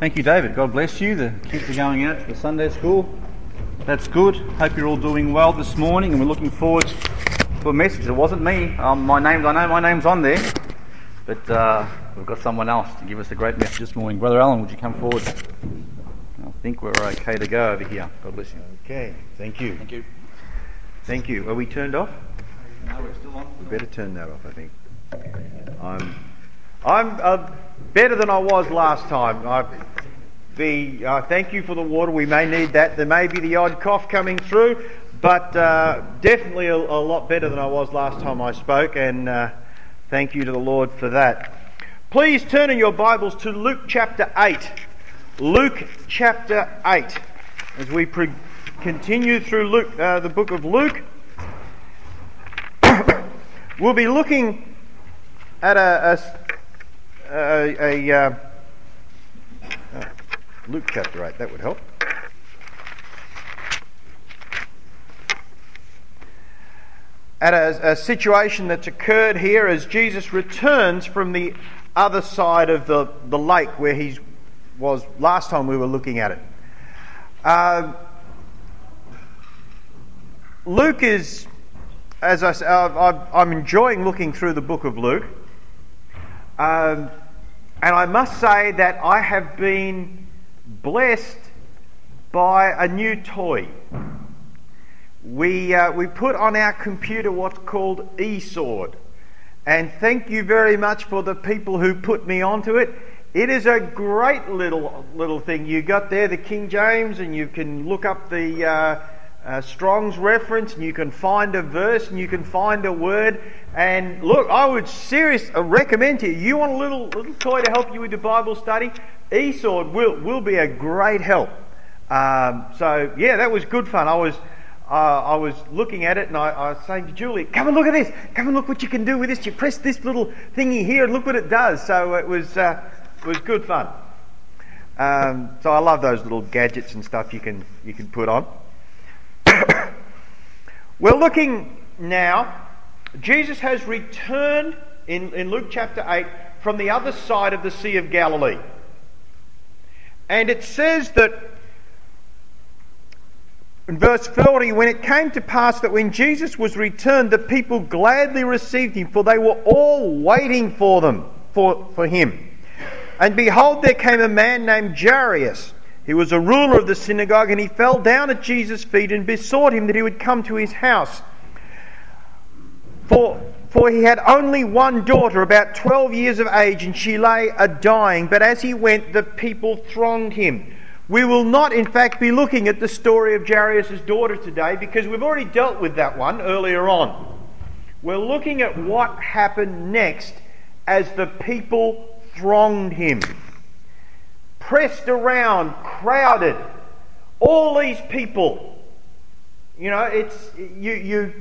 Thank you, David. God bless you. The kids are going out to the Sunday school. That's good. Hope you're all doing well this morning, and we're looking forward to a message. It wasn't me. Um, my name, I know my name's on there, but uh, we've got someone else to give us a great message this morning. Brother Alan, would you come forward? I think we're okay to go over here. God bless you. Okay, thank you. Thank you. Thank you. Are we turned off? No, we're still on. We better turn that off, I think. I'm, I'm uh, better than I was last time. I, the, uh, thank you for the water. We may need that. There may be the odd cough coming through, but uh, definitely a, a, lot better than I was last time I spoke, and uh, thank you to the Lord for that. Please turn in your Bibles to Luke chapter 8. Luke chapter 8. As we pre- continue through Luke, uh, the book of Luke, we'll be looking at a, a, a, a uh, oh, Luke chapter 8, that would help. At a, a situation that's occurred here as Jesus returns from the other side of the, the lake where he was last time we were looking at it. Uh, Luke is, as I say, I'm enjoying looking through the book of Luke. Um, and I must say that I have been blessed by a new toy. We, uh, we put on our computer what's called eSword. And thank you very much for the people who put me onto it. It is a great little little thing. You got there the King James, and you can look up the uh, uh, Strong's reference, and you can find a verse, and you can find a word. And look, I would seriously recommend to you. You want a little little toy to help you with your Bible study? eSword will will be a great help. Um, so yeah, that was good fun. I was. Uh, I was looking at it and I, I, was saying to Julie, "Come and look at this! Come and look what you can do with this. You press this little thingy here and look what it does." So it was uh, was good fun. Um, so I love those little gadgets and stuff you can you can put on. We're looking now. Jesus has returned in, in Luke chapter 8 from the other side of the Sea of Galilee. And it says that in verse 40, when it came to pass that when Jesus was returned, the people gladly received him, for they were all waiting for them, for, for him. And behold, there came a man named Jairus. He was a ruler of the synagogue, and he fell down at Jesus' feet and besought him that he would come to his house. For, for he had only one daughter, about 12 years of age, and she lay a dying. But as he went, the people thronged him. We will not, in fact, be looking at the story of Jairus' daughter today because we've already dealt with that one earlier on. We're looking at what happened next as the people thronged him, pressed around, crowded. All these people. You know, it's you. You.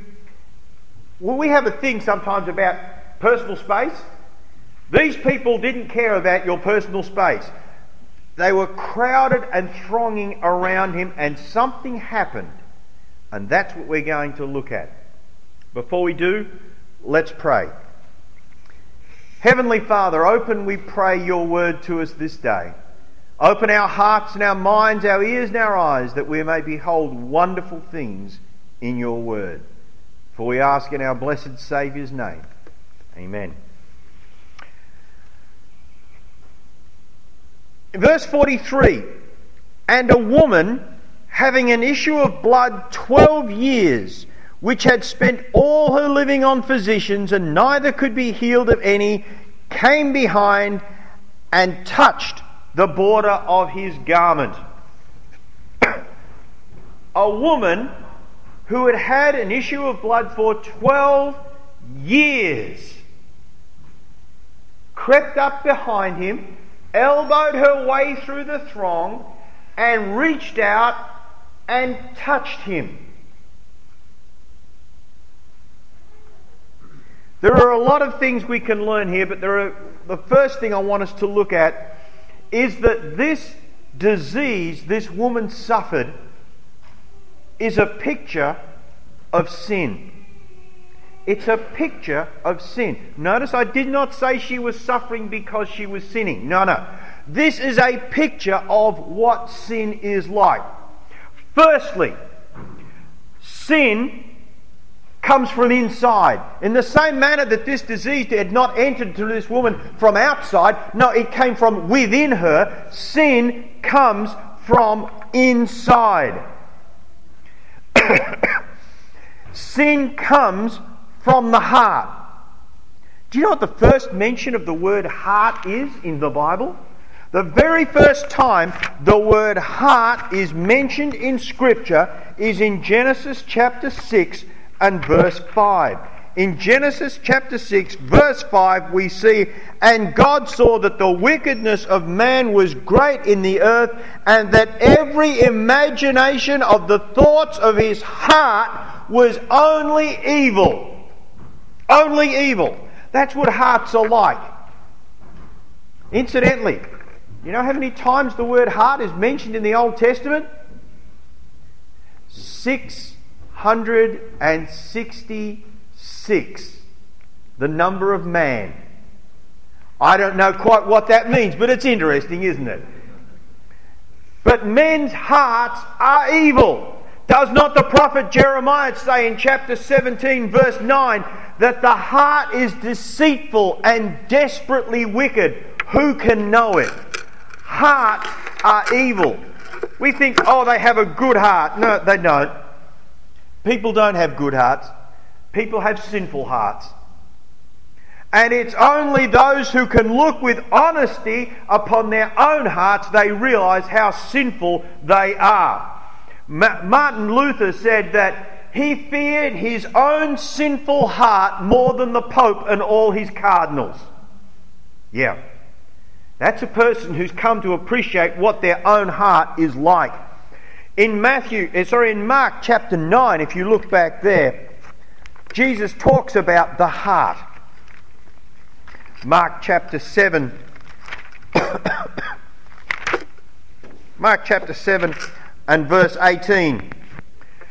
Well, we have a thing sometimes about personal space. These people didn't care about your personal space. They were crowded and thronging around him, and something happened. And that's what we're going to look at. Before we do, let's pray. Heavenly Father, open, we pray, your word to us this day. Open our hearts and our minds, our ears and our eyes, that we may behold wonderful things in your word. For we ask in our blessed Saviour's name. Amen. Verse 43 And a woman having an issue of blood 12 years, which had spent all her living on physicians and neither could be healed of any, came behind and touched the border of his garment. a woman who had had an issue of blood for 12 years crept up behind him elbowed her way through the throng and reached out and touched him. There are a lot of things we can learn here, but there are, the first thing I want us to look at is that this disease this woman suffered is a picture of sin. It's a picture of sin. Notice I did not say she was suffering because she was sinning. No, no. This is a picture of what sin is like. Firstly, sin comes from inside. In the same manner that this disease had not entered to this woman from outside, no, it came from within her. Sin comes from inside. sin comes from the heart. Do you know what the first mention of the word heart is in the Bible? The very first time the word heart is mentioned in Scripture is in Genesis chapter 6 and verse 5. In Genesis chapter 6, verse 5, we see, And God saw that the wickedness of man was great in the earth, and that every imagination of the thoughts of his heart was only evil. Only evil. That's what hearts are like. Incidentally, you know how many times the word heart is mentioned in the Old Testament? Six 166, the number of man. I don't know quite what that means, but it's interesting, isn't it? But men's hearts are evil. Does not the prophet Jeremiah say in chapter 17, verse 9, that the heart is deceitful and desperately wicked? Who can know it? Hearts are evil. We think, oh, they have a good heart. No, they don't. People don't have good hearts, people have sinful hearts. And it's only those who can look with honesty upon their own hearts they realize how sinful they are. Ma- Martin Luther said that he feared his own sinful heart more than the Pope and all his cardinals. Yeah. That's a person who's come to appreciate what their own heart is like. In Matthew, eh, sorry, in Mark chapter 9, if you look back there, Jesus talks about the heart. Mark chapter 7. Mark chapter 7 and verse 18.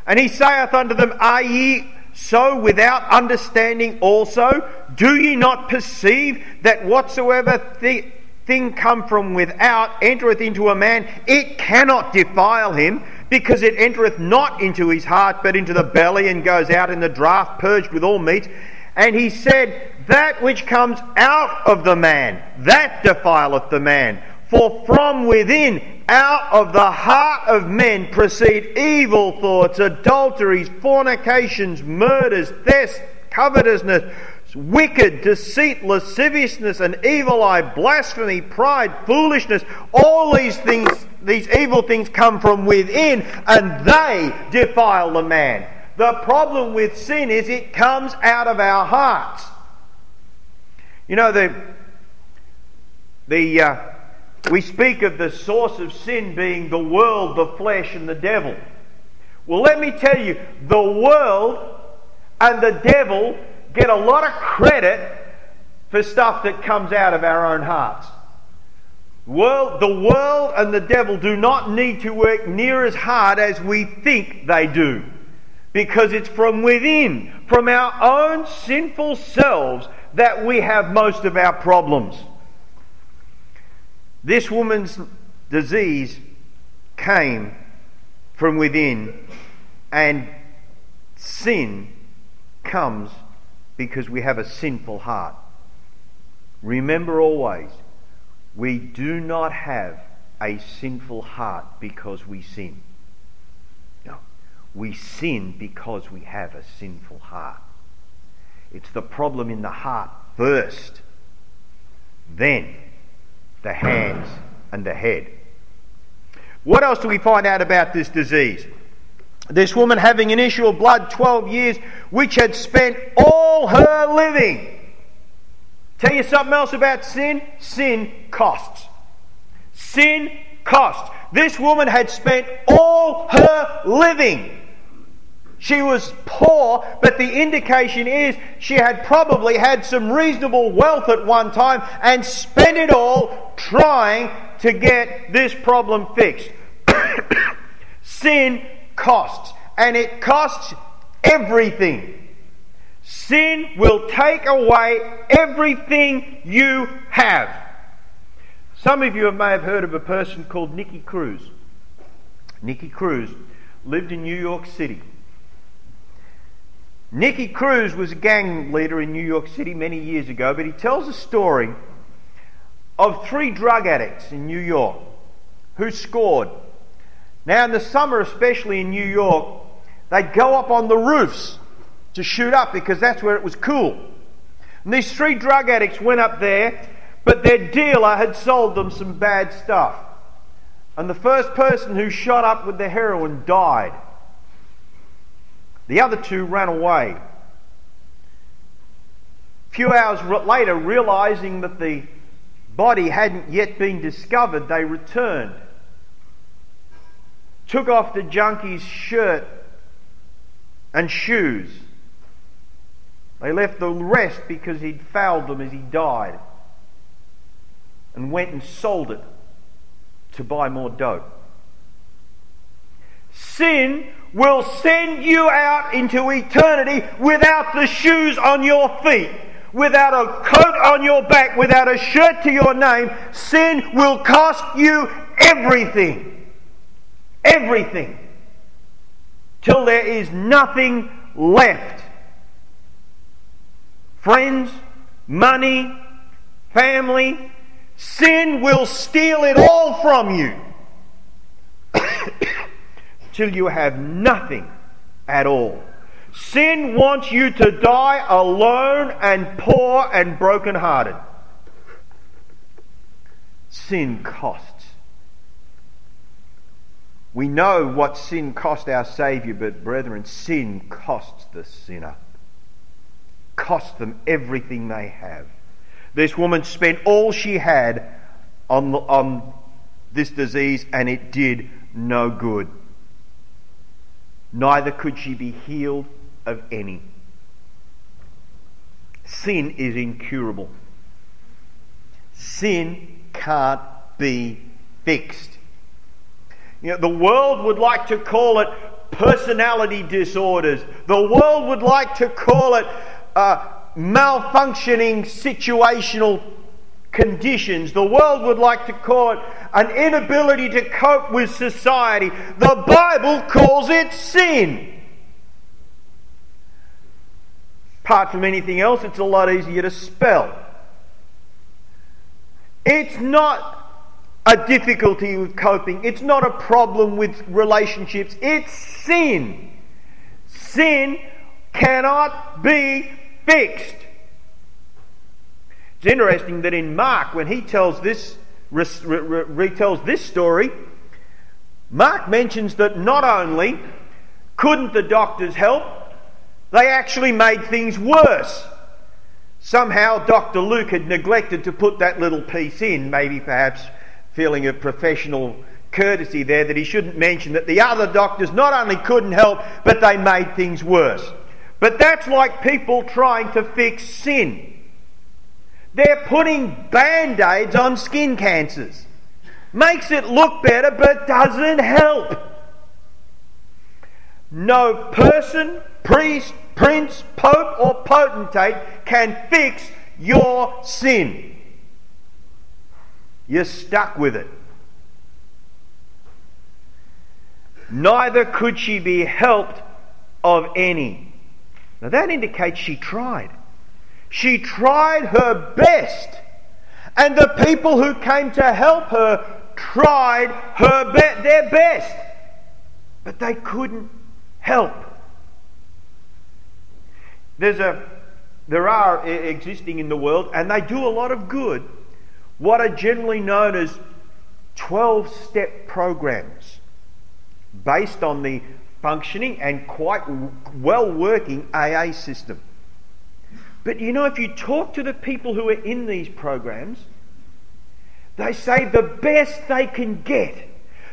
And he saith unto them, Are ye so without understanding also? Do ye not perceive that whatsoever th- thing come from without entereth into a man, it cannot defile him, because it entereth not into his heart, but into the belly, and goes out in the draught, purged with all meat. And he said, That which comes out of the man, that defileth the man. For from within, out of the heart of men, proceed evil thoughts, adulteries, fornications, murders, thefts, covetousness wicked, deceit, lasciviousness, an evil eye, blasphemy, pride, foolishness. All these things, these evil things come from within and they defile the man. The problem with sin is it comes out of our hearts. You know, the, the, uh, we speak of the source of sin being the world, the flesh, and the devil. Well, let me tell you, the world and the devil get a lot of credit for stuff that comes out of our own hearts. World, the world and the devil do not need to work near as hard as we think they do. Because it's from within, from our own sinful selves, that we have most of our problems. This woman's disease came from within, and sin comes because we have a sinful heart. Remember always, we do not have a sinful heart because we sin. No. We sin because we have a sinful heart. It's the problem in the heart first, then the hands and the head. What else do we find out about this disease? This woman having an issue of blood 12 years, which had spent all her living. Tell you something else about sin? Sin costs. Sin costs. This woman had spent all her living. She was poor, but the indication is she had probably had some reasonable wealth at one time and spent it all trying to get this problem fixed. Sin costs, and it costs everything. Sin will take away everything you have. Some of you may have heard of a person called Nicky Cruz. Nicky Cruz lived in New York City. Nicky Cruz was a gang leader in New York City many years ago, but he tells a story of three drug addicts in New York who scored. Now, in the summer, especially in New York, they'd go up on the roofs to shoot up because that's where it was cool. And these three drug addicts went up there, but their dealer had sold them some bad stuff. And the first person who shot up with the heroin died. The other two ran away. A few hours later, realizing that the body hadn't yet been discovered, they returned. Took off the junkie's shirt and shoes. They left the rest because he'd fouled them as he died and went and sold it to buy more dope. Sin will send you out into eternity without the shoes on your feet, without a coat on your back, without a shirt to your name. Sin will cost you everything. Everything. Till there is nothing left. Friends, money, family, sin will steal it all from you till you have nothing at all. Sin wants you to die alone and poor and broken-hearted. Sin costs. We know what sin cost our Saviour, but brethren, sin costs the sinner. Cost them everything they have. This woman spent all she had on, on this disease and it did no good neither could she be healed of any. Sin is incurable. Sin can't be fixed. You know, the world would like to call it personality disorders. The world would like to call it uh, malfunctioning situational conditions. The world would like to call it an inability to cope with society. The Bible calls it sin. Apart from anything else, it's a lot easier to spell. It's not a difficulty with coping, it's not a problem with relationships, it's sin. Sin cannot be fixed. It's interesting that in Mark, when he tells this, re- re- retells this story, Mark mentions that not only couldn't the doctors help, they actually made things worse. Somehow Dr. Luke had neglected to put that little piece in, maybe perhaps feeling of professional courtesy there that he shouldn't mention that the other doctors not only couldn't help, but they made things worse. But that's like people trying to fix sin. They're putting band aids on skin cancers. Makes it look better, but doesn't help. No person, priest, prince, pope, or potentate can fix your sin. You're stuck with it. Neither could she be helped of any. Now that indicates she tried. She tried her best. And the people who came to help her tried her be- their best. But they couldn't help. There's a, there are existing in the world, and they do a lot of good, what are generally known as 12 step programs based on the functioning and quite well working AA system. But you know, if you talk to the people who are in these programs, they say the best they can get,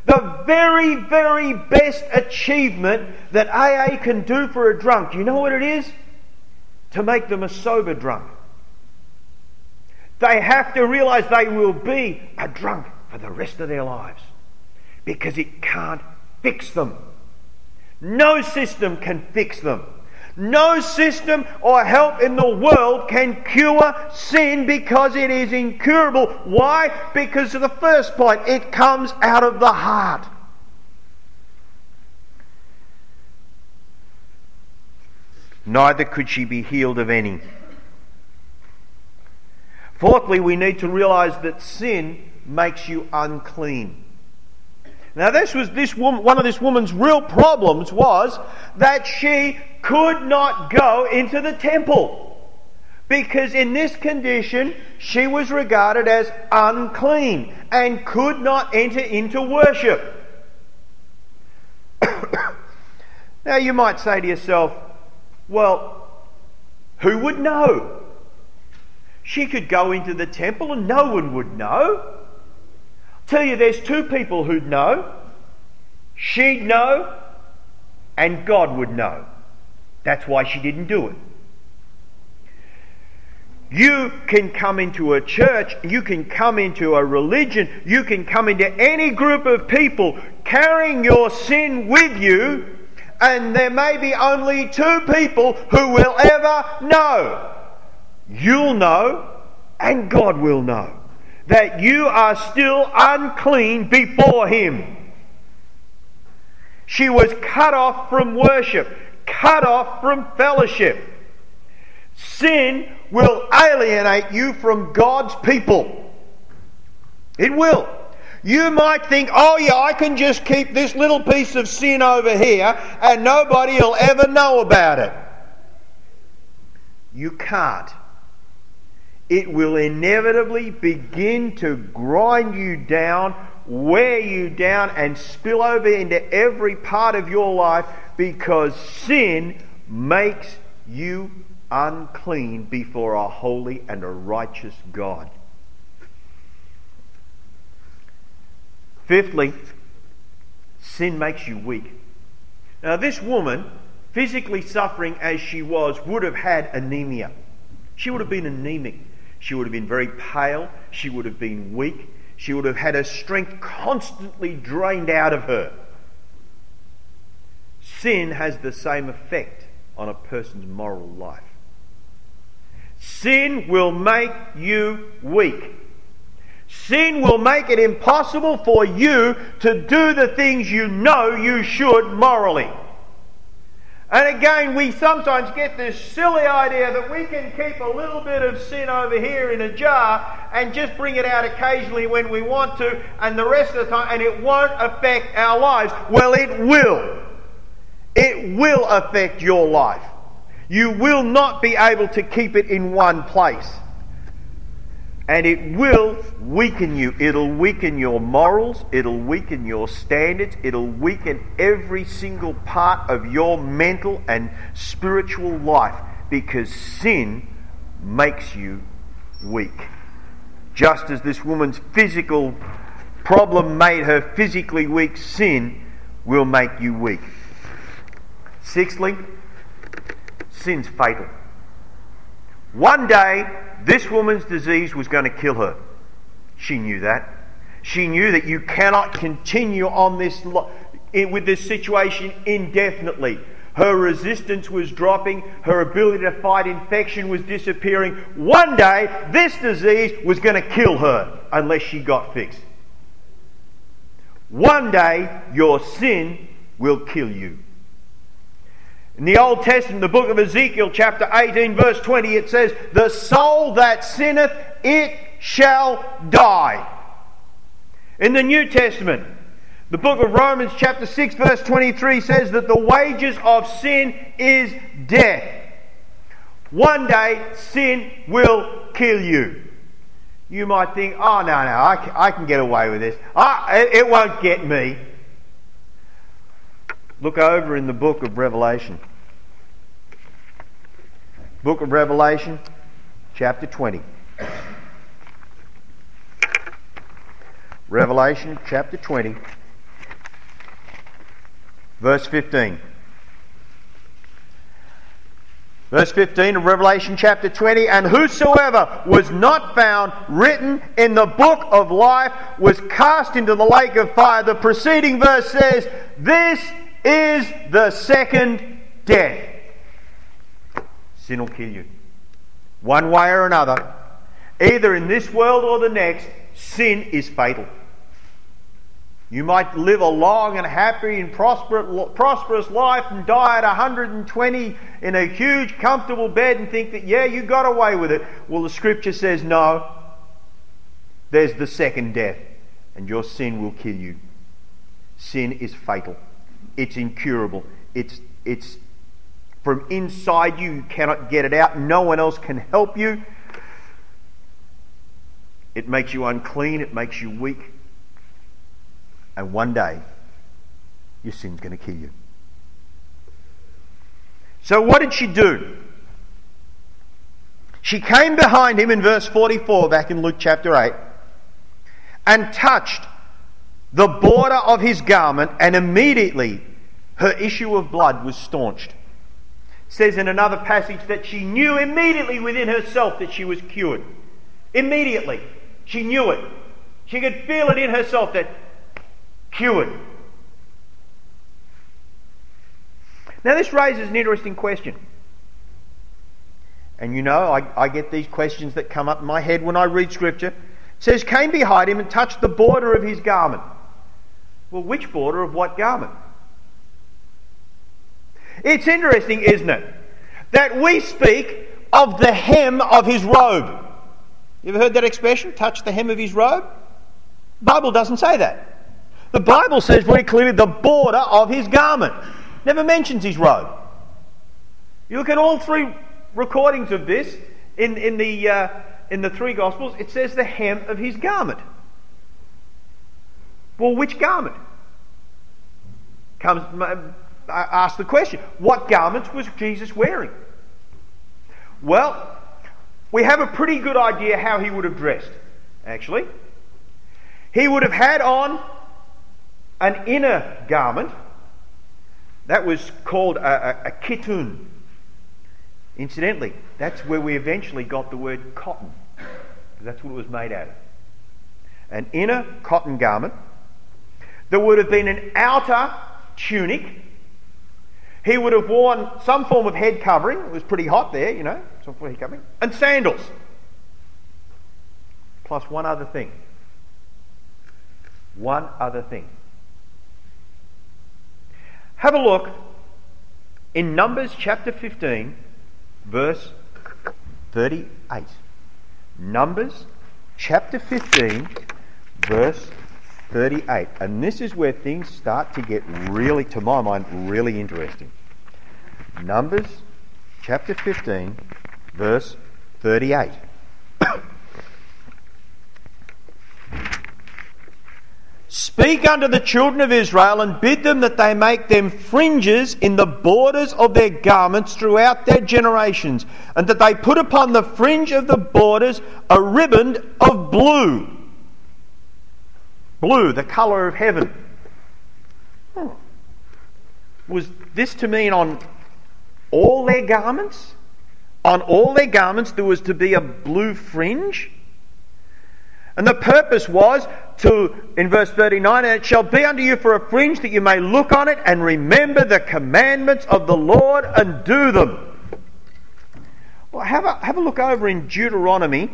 the very, very best achievement that AA can do for a drunk, you know what it is? To make them a sober drunk. They have to realize they will be a drunk for the rest of their lives because it can't fix them. No system can fix them. No system or help in the world can cure sin because it is incurable. Why? Because of the first point, it comes out of the heart. Neither could she be healed of any. Fourthly, we need to realize that sin makes you unclean. Now, this was this woman, one of this woman's real problems was that she could not go into the temple. Because in this condition, she was regarded as unclean and could not enter into worship. now, you might say to yourself, well, who would know? She could go into the temple and no one would know. Tell you, there's two people who'd know. She'd know, and God would know. That's why she didn't do it. You can come into a church, you can come into a religion, you can come into any group of people carrying your sin with you, and there may be only two people who will ever know. You'll know, and God will know that you are still unclean before Him. She was cut off from worship, cut off from fellowship. Sin will alienate you from God's people. It will. You might think, oh, yeah, I can just keep this little piece of sin over here and nobody will ever know about it. You can't it will inevitably begin to grind you down, wear you down, and spill over into every part of your life because sin makes you unclean before a holy and a righteous God. Fifthly, sin makes you weak. Now, this woman, physically suffering as she was, would have had anemia. She would have been anemic. She would have been very pale. She would have been weak. She would have had her strength constantly drained out of her. Sin has the same effect on a person's moral life. Sin will make you weak. Sin will make it impossible for you to do the things you know you should morally. And again, we sometimes get this silly idea that we can keep a little bit of sin over here in a jar and just bring it out occasionally when we want to, and the rest of the time, and it won't affect our lives. Well, it will. It will affect your life. You will not be able to keep it in one place and it will weaken you. It'll weaken your morals, it'll weaken your standards, it'll weaken every single part of your mental and spiritual life because sin makes you weak. Just as this woman's physical problem made her physically weak, sin will make you weak. Sixthly, sin's fatal. One day, this woman's disease was going to kill her. She knew that. She knew that you cannot continue on this with this situation indefinitely. Her resistance was dropping, her ability to fight infection was disappearing. One day, this disease was going to kill her unless she got fixed. One day, your sin will kill you. In the Old Testament, the book of Ezekiel, chapter 18, verse 20, it says, The soul that sinneth, it shall die. In the New Testament, the book of Romans, chapter 6, verse 23, says that the wages of sin is death. One day, sin will kill you. You might think, oh, no, no, I, can get away with this. It won't get me. Look over in the book of Revelation. Book of Revelation, chapter 20. Revelation chapter 20, verse 15. Verse 15 of Revelation chapter 20 And whosoever was not found written in the book of life was cast into the lake of fire. The preceding verse says, This is the second death. sin will kill you. One way or another, either in this world or the next, sin is fatal. You might live a long and happy and prosperous life and die at 120 in a huge, comfortable bed and think that, yeah, you got away with it. Well, the scripture says no. There's the second death, and your sin will kill you. Sin is fatal, it's incurable, it's, it's from inside you. You cannot get it out, no one else can help you. It makes you unclean, it makes you weak and one day, your sin's going to kill you. So, what did she do? She came behind him in verse 44, back in Luke chapter 8, and touched the border of his garment, and immediately her issue of blood was staunched. It says in another passage that she knew immediately within herself that she was cured. Immediately. She knew it. She could feel it in herself that cured. Now, this raises an interesting question. And you know, I, I, get these questions that come up in my head when I read Scripture. It says, came behind him and touched the border of his garment. Well, which border of what garment? It's interesting, isn't it? That we speak of the hem of his robe. You ever heard that expression? Touch the hem of his robe? The Bible doesn't say that. The Bible says very clearly the border of his garment. Never mentions his robe. You look at all three recordings of this in, in, the, uh, in the three Gospels, it says the hem of his garment. Well, which garment? Comes, ask the question what garments was Jesus wearing? Well, we have a pretty good idea how he would have dressed, actually. He would have had on an inner garment that was called a, a, a kitun. Incidentally, that's where we eventually got the word cotton. That's what it was made out of. An inner cotton garment. There would have been an outer tunic. He would have worn some form of head covering. It was pretty hot there, you know, some form of head covering. And sandals. Plus one other thing. One other thing. Have a look in Numbers chapter 15, verse 38. Numbers chapter 15, verse 38. And this is where things start to get really, to my mind, really interesting. Numbers chapter 15, verse 38. Speak unto the children of Israel and bid them that they make them fringes in the borders of their garments throughout their generations, and that they put upon the fringe of the borders a riband of blue. Blue, the colour of heaven. Oh. Was this to mean on all their garments? On all their garments there was to be a blue fringe? And the purpose was to, in verse 39, and it shall be unto you for a fringe that you may look on it and remember the commandments of the Lord and do them. Well, have a, have a look over in Deuteronomy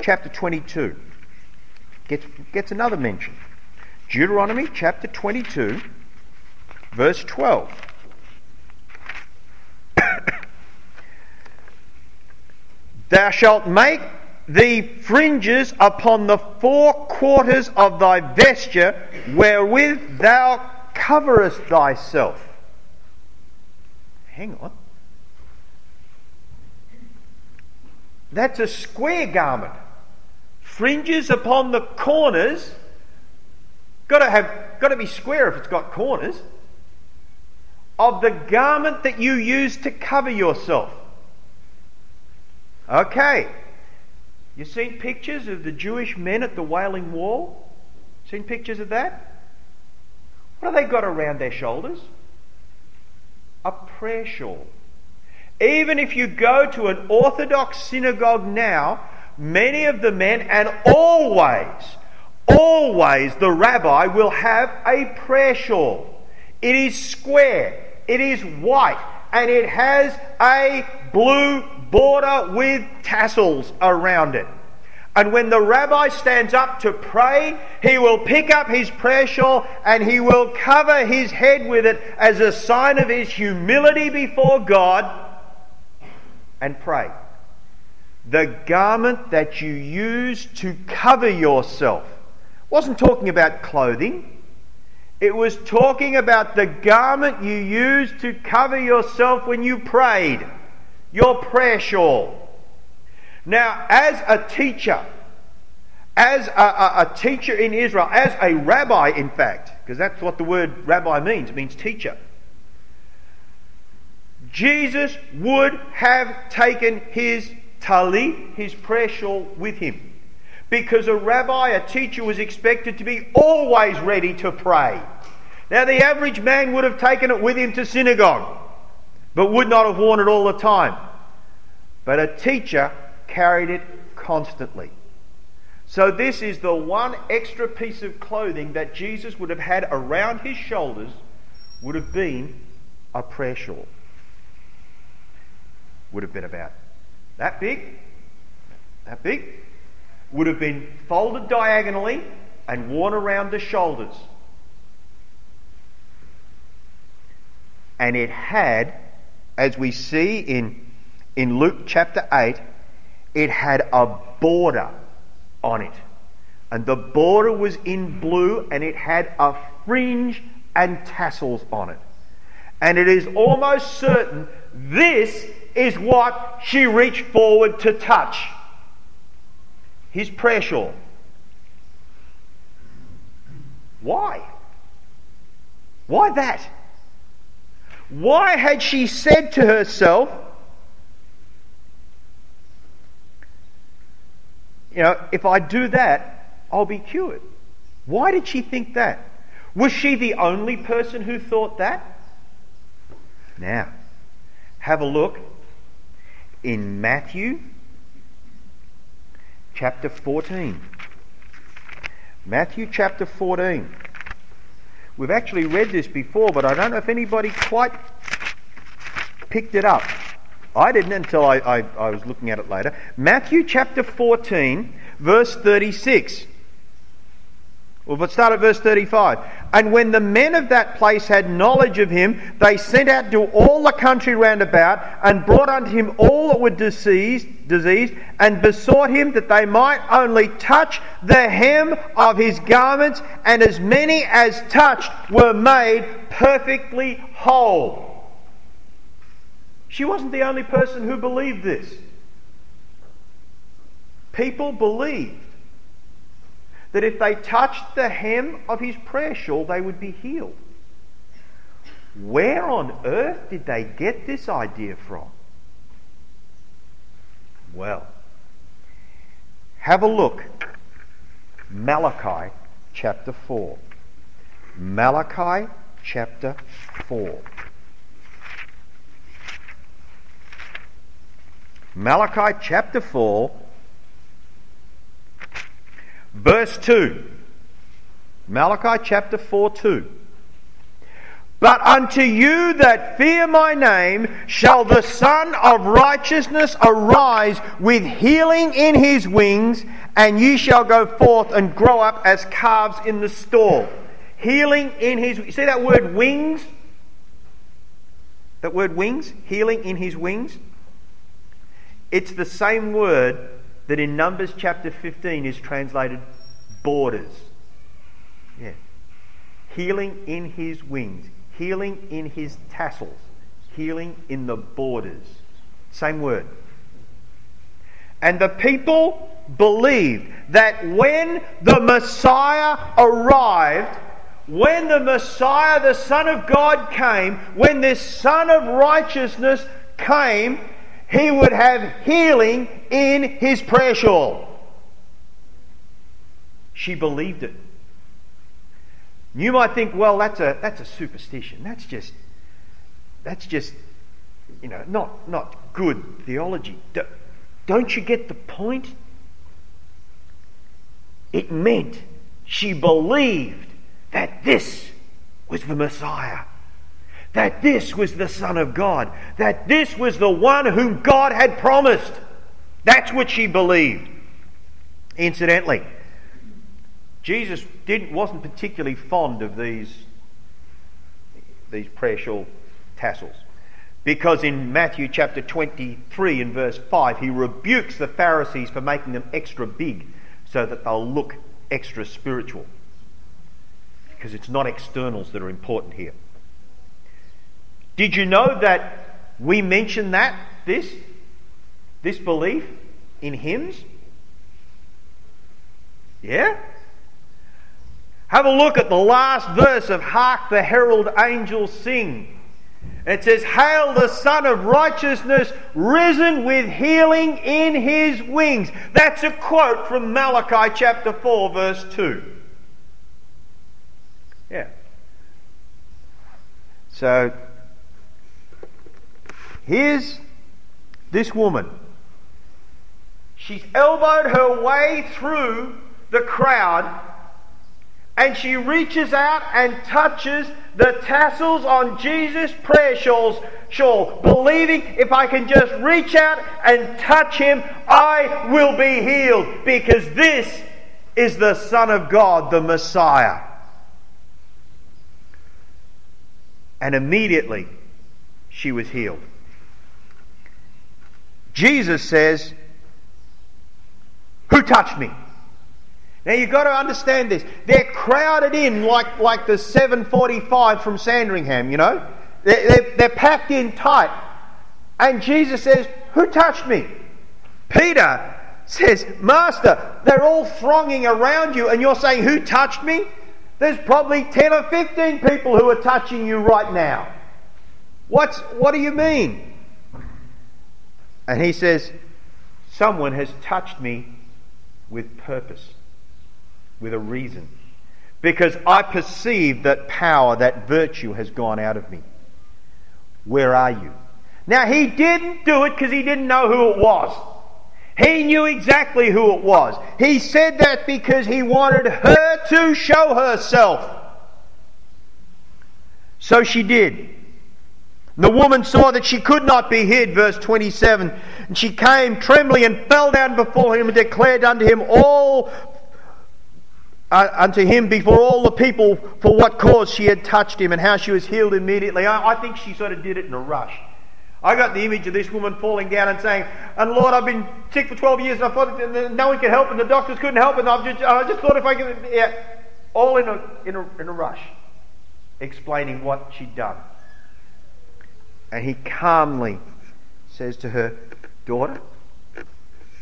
chapter 22. Gets, gets another mention. Deuteronomy chapter 22, verse 12. Thou shalt make the fringes upon the four quarters of thy vesture wherewith thou coverest thyself. Hang on. That's a square garment. Fringes upon the corners. Got to have got to be square if it's got corners. Of the garment that you use to cover yourself. Okay. You've seen pictures of the Jewish men at the Wailing Wall? Seen pictures of that? What have they got around their shoulders? A prayer shawl. Even if you go to an Orthodox synagogue now, many of the men, and always, always the rabbi will have a prayer shawl. It is square, it is white, and it has a blue border with tassels around it. And when the rabbi stands up to pray, he will pick up his prayer shawl and he will cover his head with it as a sign of his humility before God and pray. The garment that you use to cover yourself wasn't talking about clothing. It was talking about the garment you used to cover yourself when you prayed, your prayer shawl. Now, as a teacher, as a, a, a, teacher in Israel, as a rabbi, in fact, because that's what the word rabbi means, it means teacher. Jesus would have taken his talit, his prayer shawl, with him. Because a rabbi, a teacher, was expected to be always ready to pray. Now, the average man would have taken it with him to synagogue, but would not have worn it all the time. But a teacher carried it constantly. So, this is the one extra piece of clothing that Jesus would have had around his shoulders, would have been a prayer shawl. Would have been about that big, that big, would have been folded diagonally and worn around the shoulders. And it had, as we see in, in Luke chapter 8, it had a border on it. And the border was in blue and it had a fringe and tassels on it. And it is almost certain this is what she reached forward to touch his shawl. Why? Why that? Why had she said to herself, you know, if I do that, I'll be cured? Why did she think that? Was she the only person who thought that? Now, have a look in Matthew chapter 14. Matthew chapter 14. We've actually read this before, but I don't know if anybody quite picked it up. I didn't until I, I, I was looking at it later. Matthew chapter 14, verse 36. Well, let's start at verse 35. And when the men of that place had knowledge of him, they sent out to all the country round about, and brought unto him all that were diseased, diseased, and besought him that they might only touch the hem of his garments, and as many as touched were made perfectly whole. She wasn't the only person who believed this. People believed that if they touched the hem of his prayer shawl, they would be healed. Where on earth did they get this idea from? Well, have a look. Malachi chapter 4. Malachi chapter 4. Malachi chapter 4 Verse 2. Malachi chapter 4 2. But unto you that fear my name shall the Son of Righteousness arise with healing in his wings, and ye shall go forth and grow up as calves in the stall. Healing in his you see that word wings? That word wings? Healing in his wings? It's the same word that in Numbers chapter 15 is translated borders. Yeah. Healing in his wings, healing in his tassels, healing in the borders. Same word. And the people believed that when the Messiah arrived, when the Messiah, the Son of God, came, when this Son of righteousness came, he would have healing in his prayer shawl. She believed it. You might think, well, that's a, that's a superstition. That's just, that's just, you know, not, not good theology. Don't you get the point? It meant she believed that this was the Messiah. That this was the Son of God, that this was the one whom God had promised. That's what she believed. Incidentally, Jesus didn't, wasn't particularly fond of these, these prayer shawl tassels. Because in Matthew chapter 23 and verse 5, he rebukes the Pharisees for making them extra big so that they'll look extra spiritual. Because it's not externals that are important here. Did you know that we mention that, this, this belief in hymns? Yeah? Have a look at the last verse of Hark the Herald Angels Sing. It says, Hail the Sun of Righteousness, risen with healing in his wings. That's a quote from Malachi chapter 4, verse 2. Yeah. So, here's this woman. She's elbowed her way through the crowd and she reaches out and touches the tassels on Jesus' prayer shawls, shawl, believing if I can just reach out and touch him, I will be healed because this is the Son of God, the Messiah. And immediately she was healed. Jesus says, Who touched me? Now you've got to understand this. They're crowded in like, like the 745 from Sandringham, you know? They're, they're, they're packed in tight. And Jesus says, Who touched me? Peter says, Master, they're all thronging around you, and you're saying, Who touched me? There's probably 10 or 15 people who are touching you right now. What's, what do you mean? And he says, Someone has touched me with purpose with a reason. Because I perceive that power, that virtue has gone out of me. Where are you? Now, he didn't do it because he didn't know who it was. He knew exactly who it was. He said that because he wanted her to show herself. So she did. The woman saw that she could not be hid, verse 27, and she came trembling and fell down before him and declared unto him all uh, unto him before all the people for what cause she had touched him and how she was healed immediately. I, I think she sort of did it in a rush. I got the image of this woman falling down and saying, "And Lord, I've been sick for 12 years, and I thought no one could help, and the doctors couldn't help, and I've just, I just thought if I could, yeah, all in a, in a, in a rush, explaining what she'd done." And he calmly says to her, "Daughter,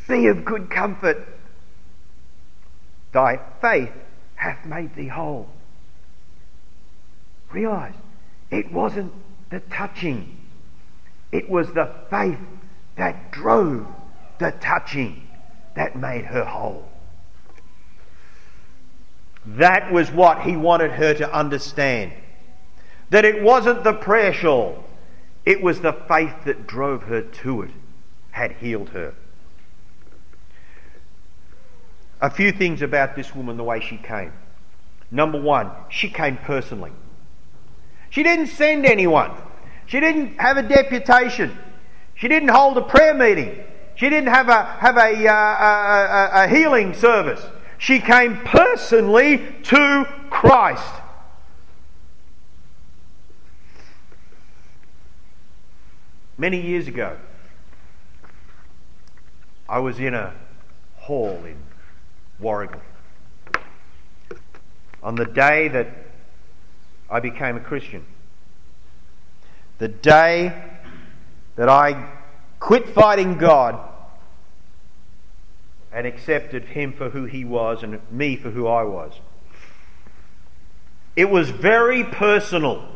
be of good comfort." Thy faith hath made thee whole. Realize it wasn't the touching, it was the faith that drove the touching that made her whole. That was what he wanted her to understand. That it wasn't the prayer shawl, it was the faith that drove her to it, had healed her a few things about this woman, the way she came. Number one, she came personally. She didn't send anyone. She didn't have a deputation. She didn't hold a prayer meeting. She didn't have a, have a, uh, a, a, a healing service. She came personally to Christ. Many years ago, I was in a hall in Warragul. On the day that I became a Christian, the day that I quit fighting God and accepted Him for who He was and me for who I was. It was very personal.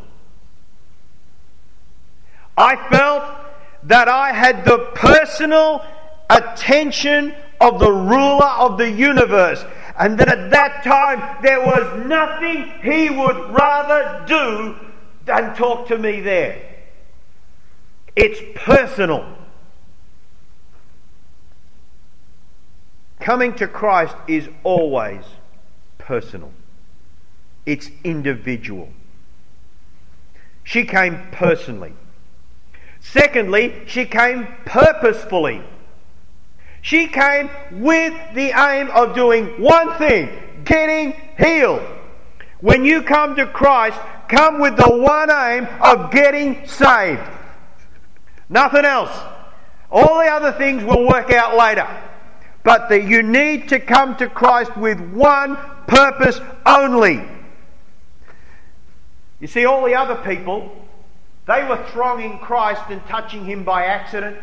I felt that I had the personal attention of the ruler of the universe. And that at that time there was nothing he would rather do than talk to me there. It's personal. Coming to Christ is always personal, it's individual. She came personally. Secondly, she came purposefully. She came with the aim of doing one thing getting healed. When you come to Christ, come with the one aim of getting saved. Nothing else. All the other things will work out later. But that you need to come to Christ with one purpose only. You see, all the other people, they were thronging Christ and touching him by accident.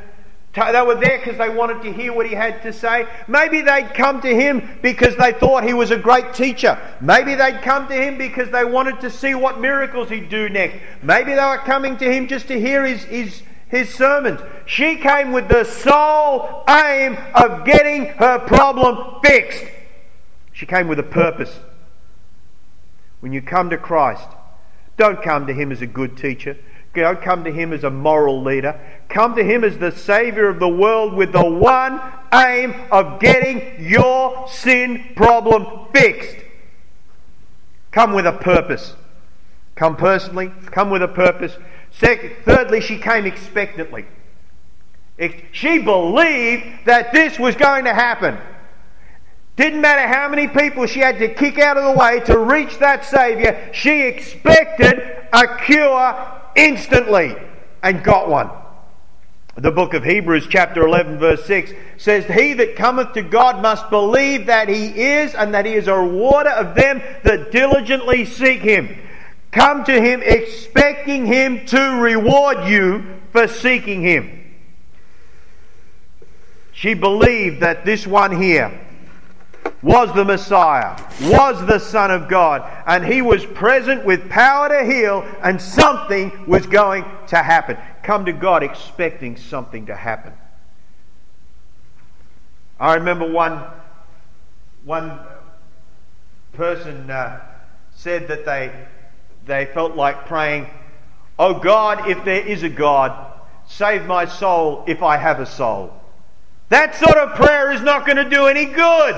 They were there because they wanted to hear what he had to say. Maybe they'd come to him because they thought he was a great teacher. Maybe they'd come to him because they wanted to see what miracles he'd do next. Maybe they were coming to him just to hear his, his, his sermons. She came with the sole aim of getting her problem fixed. She came with a purpose. When you come to Christ, don't come to him as a good teacher. Don't come to him as a moral leader. Come to him as the Saviour of the world with the one aim of getting your sin problem fixed. Come with a purpose. Come personally, come with a purpose. Second, thirdly, she came expectantly. She believed that this was going to happen. Didn't matter how many people she had to kick out of the way to reach that Saviour, she expected a cure instantly and got one. The book of Hebrews, chapter 11, verse 6 says, He that cometh to God must believe that He is, and that He is a rewarder of them that diligently seek Him. Come to Him expecting Him to reward you for seeking Him. She believed that this one here was the Messiah, was the Son of God, and he was present with power to heal, and something was going to happen. Come to God expecting something to happen. I remember one, one person uh, said that they, they felt like praying, Oh God, if there is a God, save my soul if I have a soul. That sort of prayer is not going to do any good.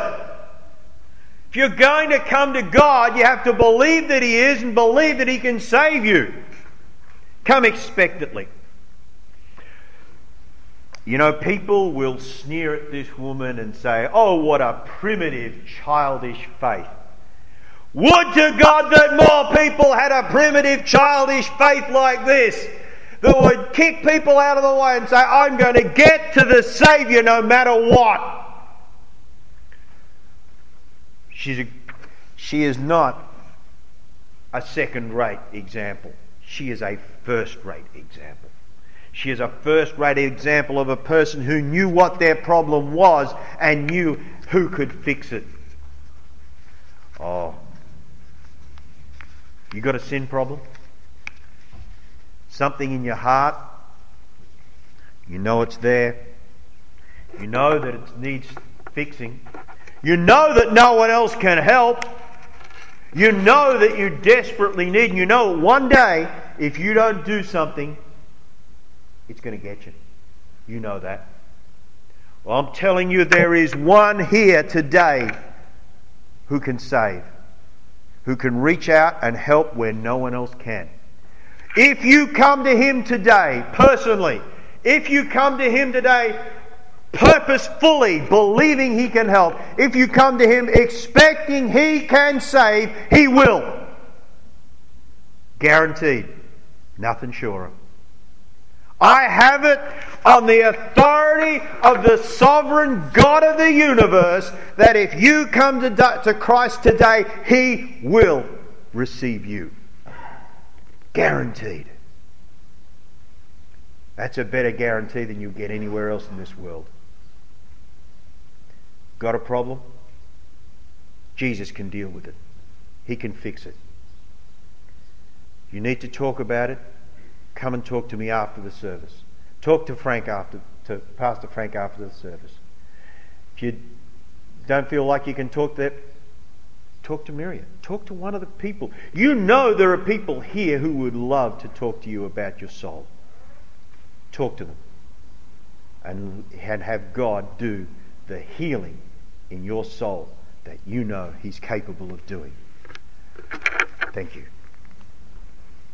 If you're going to come to God, you have to believe that He is and believe that He can save you. Come expectantly. You know, people will sneer at this woman and say, Oh, what a primitive, childish faith. Would to God that more people had a primitive, childish faith like this that would kick people out of the way and say, I'm going to get to the Saviour no matter what. She's a, she is not a second rate example. She is a first rate example. She is a first rate example of a person who knew what their problem was and knew who could fix it. Oh. You got a sin problem? Something in your heart? You know it's there. You know that it needs fixing. You know that no one else can help. You know that you desperately need, and you know one day, if you don't do something, it's going to get you. You know that. Well, I'm telling you, there is one here today who can save, who can reach out and help where no one else can. If you come to Him today, personally, if you come to Him today purposefully believing He can help, if you come to Him expecting He can save, He will. Guaranteed. Nothing surer. I have it on the authority of the sovereign God of the universe that if you come to, to Christ today, He will receive you. Guaranteed. That's a better guarantee than you get anywhere else in this world. Got a problem? Jesus can deal with it. He can fix it. You need to talk about it. Come and talk to me after the service. Talk to Frank after to Pastor Frank after the service. If you don't feel like you can talk that, talk to Miriam. Talk to one of the people. You know there are people here who would love to talk to you about your soul. Talk to them. And, and have God do the healing in your soul that you know He's capable of doing. Thank you.